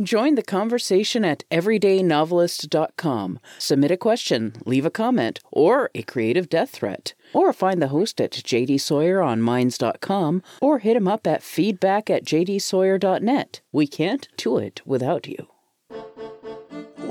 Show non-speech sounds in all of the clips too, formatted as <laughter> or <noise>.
Join the conversation at everydaynovelist.com. Submit a question, leave a comment, or a creative death threat. Or find the host at JD Sawyer on Minds.com or hit him up at feedback at jdsawyer.net. We can't do it without you.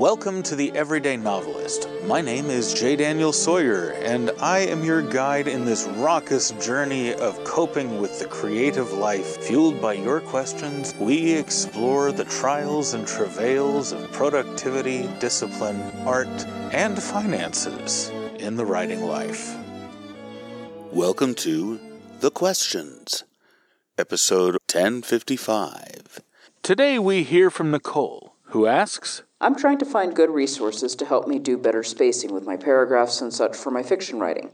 Welcome to the Everyday Novelist. My name is J. Daniel Sawyer, and I am your guide in this raucous journey of coping with the creative life. Fueled by your questions, we explore the trials and travails of productivity, discipline, art, and finances in the writing life. Welcome to The Questions, episode 1055. Today we hear from Nichole, who asks, I'm trying to find good resources to help me do better spacing with my paragraphs and such for my fiction writing.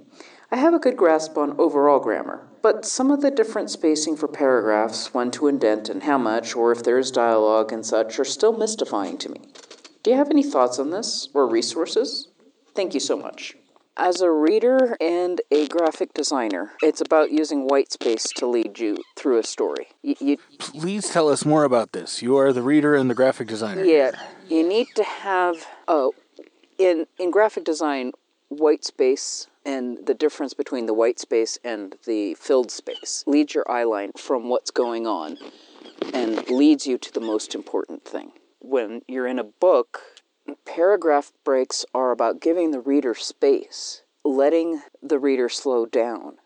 I have a good grasp on overall grammar, but some of the different spacing for paragraphs, when to indent and how much, or if there is dialogue and such, are still mystifying to me. Do you have any thoughts on this, or resources? Thank you so much. As a reader and a graphic designer, it's about using white space to lead you through a story. You, you, Please tell us more about this. You are the reader and the graphic designer. yeah, you need to have oh, in in graphic design, white space and the difference between the white space and the filled space leads your eye line from what's going on and leads you to the most important thing. When you're in a book, paragraph breaks are about giving the reader space, letting the reader slow down.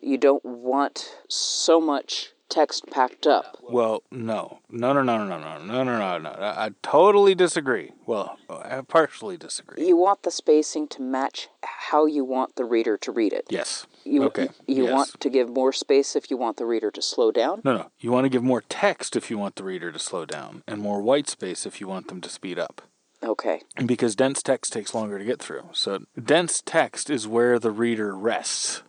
You don't want so much text packed up. Well, no. No, no, no, no, no, no, no, no, no. I, I totally disagree. Well, I partially disagree. You want the spacing to match how you want the reader to read it. Yes. You, okay. You yes. want to give more space if you want the reader to slow down. No, no. You want to give more text if you want the reader to slow down, and more white space if you want them to speed up. Okay. Because dense text takes longer to get through. So dense text is where the reader rests,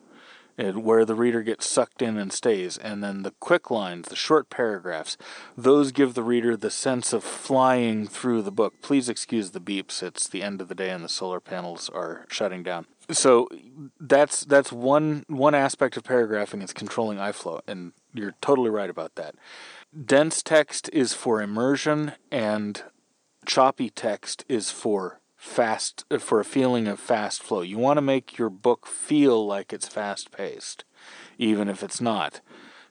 and where the reader gets sucked in and stays. And then the quick lines, the short paragraphs, those give the reader the sense of flying through the book. Please excuse the beeps. It's the end of the day and the solar panels are shutting down. So that's that's one one aspect of paragraphing is controlling eye flow, and you're totally right about that. Dense text is for immersion and choppy text is for fast uh, for a feeling of fast flow. You want to make your book feel like it's fast paced, even if it's not.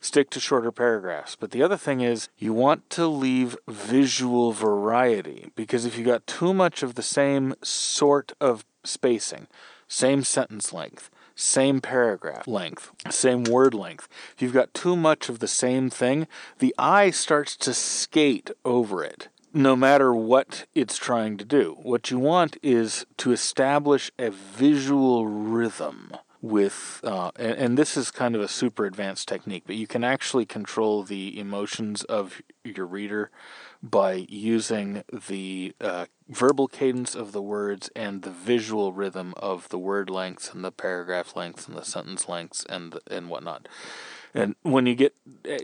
Stick to shorter paragraphs. But the other thing is you want to leave visual variety because if you got too much of the same sort of spacing, same sentence length, same paragraph length, same word length. If you've got too much of the same thing, the eye starts to skate over it no matter what it's trying to do. What you want is to establish a visual rhythm with, uh, and, and, this is kind of a super advanced technique, but you can actually control the emotions of your reader by using the uh, verbal cadence of the words and the visual rhythm of the word lengths and the paragraph lengths and the sentence lengths and and whatnot. And when you get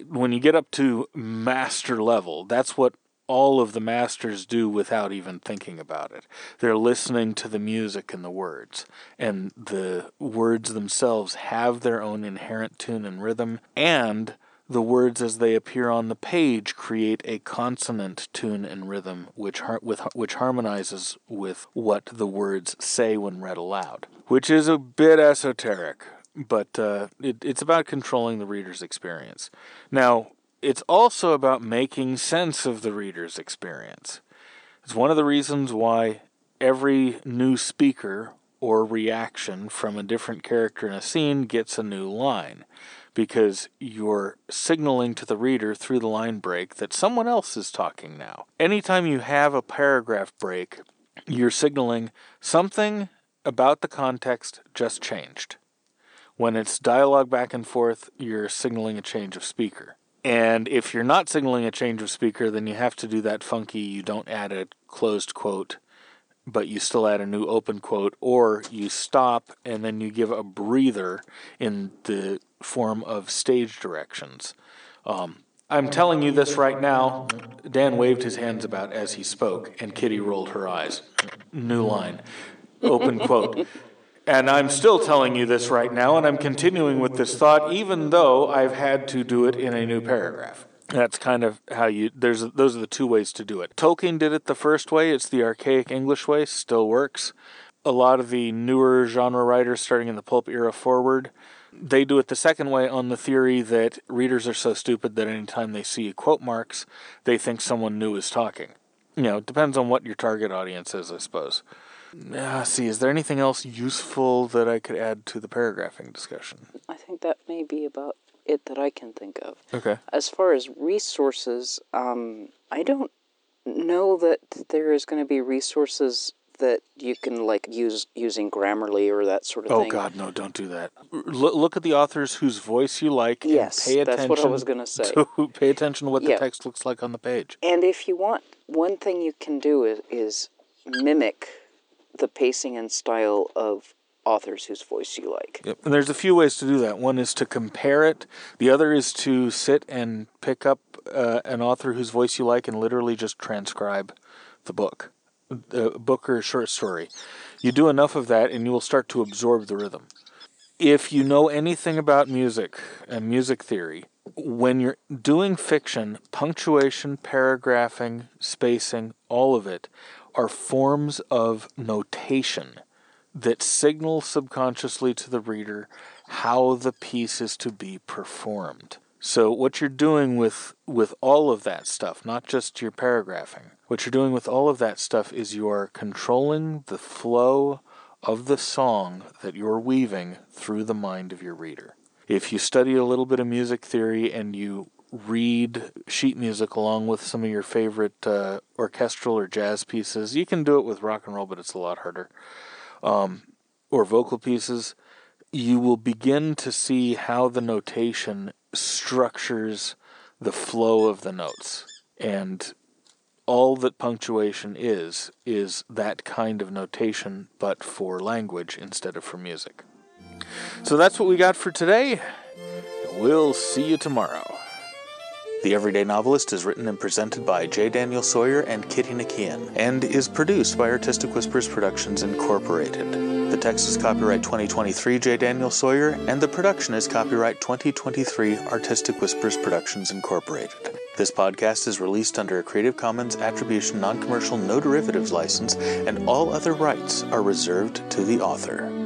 when you get up to master level, that's what all of the masters do without even thinking about it. They're listening to the music and the words, and the words themselves have their own inherent tune and rhythm, and the words as they appear on the page create a consonant tune and rhythm which har- with, which harmonizes with what the words say when read aloud, which is a bit esoteric. But uh, it, it's about controlling the reader's experience. Now, it's also about making sense of the reader's experience. It's one of the reasons why every new speaker or reaction from a different character in a scene gets a new line because you're signaling to the reader through the line break that someone else is talking now. Anytime you have a paragraph break, you're signaling something about the context just changed. When it's dialogue back and forth, you're signaling a change of speaker. And if you're not signaling a change of speaker, then you have to do that funky, you don't add a closed quote, but you still add a new open quote, or you stop and then you give a breather in the form of stage directions. Um, I'm telling you this right now. Dan waved his hands about as he spoke, and Kitty rolled her eyes. New line. Open quote. And I'm still telling you this right now, and I'm continuing with this thought, even though I've had to do it in a new paragraph. That's kind of how you. There's those are the two ways to do it. Tolkien did it the first way. It's the archaic English way. Still works. A lot of the newer genre writers, starting in the pulp era forward, they do it the second way on the theory that readers are so stupid that anytime they see quote marks, they think someone new is talking. You know, it depends on what your target audience is, I suppose. Uh, see, is there anything else useful that I could add to the paragraphing discussion? I think that may be about it that I can think of. Okay. As far as resources, um, I don't know that there is going to be resources that you can like use using Grammarly or that sort of Oh thing. Oh God, no! Don't do that. Look, look at the authors whose voice you like. and Yes, pay attention. that's what I was <laughs> say. To, pay attention to what the text looks like on the page. And if you want, one thing you can do is, is mimic the pacing and style of authors whose voice you like. Yep. And there's a few ways to do that. One is to compare it. The other is to sit and pick up uh, an author whose voice you like and literally just transcribe the book, the book or short story. You do enough of that, and you will start to absorb the rhythm. If you know anything about music and music theory, when you're doing fiction, punctuation, paragraphing, spacing, all of it are forms of mm-hmm. notation that signal subconsciously to the reader how the piece is to be performed. So what you're doing with with all of that stuff, not just your paragraphing, what you're doing with all of that stuff is you are controlling the flow of the song that you're weaving through the mind of your reader. If you study a little bit of music theory and you read sheet music along with some of your favorite uh, orchestral or jazz pieces, you can do it with rock and roll, but it's a lot harder um, or vocal pieces, you will begin to see how the notation structures the flow of the notes. And all that punctuation is, is that kind of notation, but for language instead of for music. So that's what we got for today. We'll see you tomorrow. The Everyday Novelist is written and presented by J. Daniel Sawyer and Kitty Nakian, and is produced by Artistic Whispers Productions Incorporated. The text is copyright 2023 J. Daniel Sawyer, and the production is copyright 2023 Artistic Whispers Productions Incorporated. This podcast is released under a Creative Commons Attribution Non Commercial No Derivatives license, and all other rights are reserved to the author.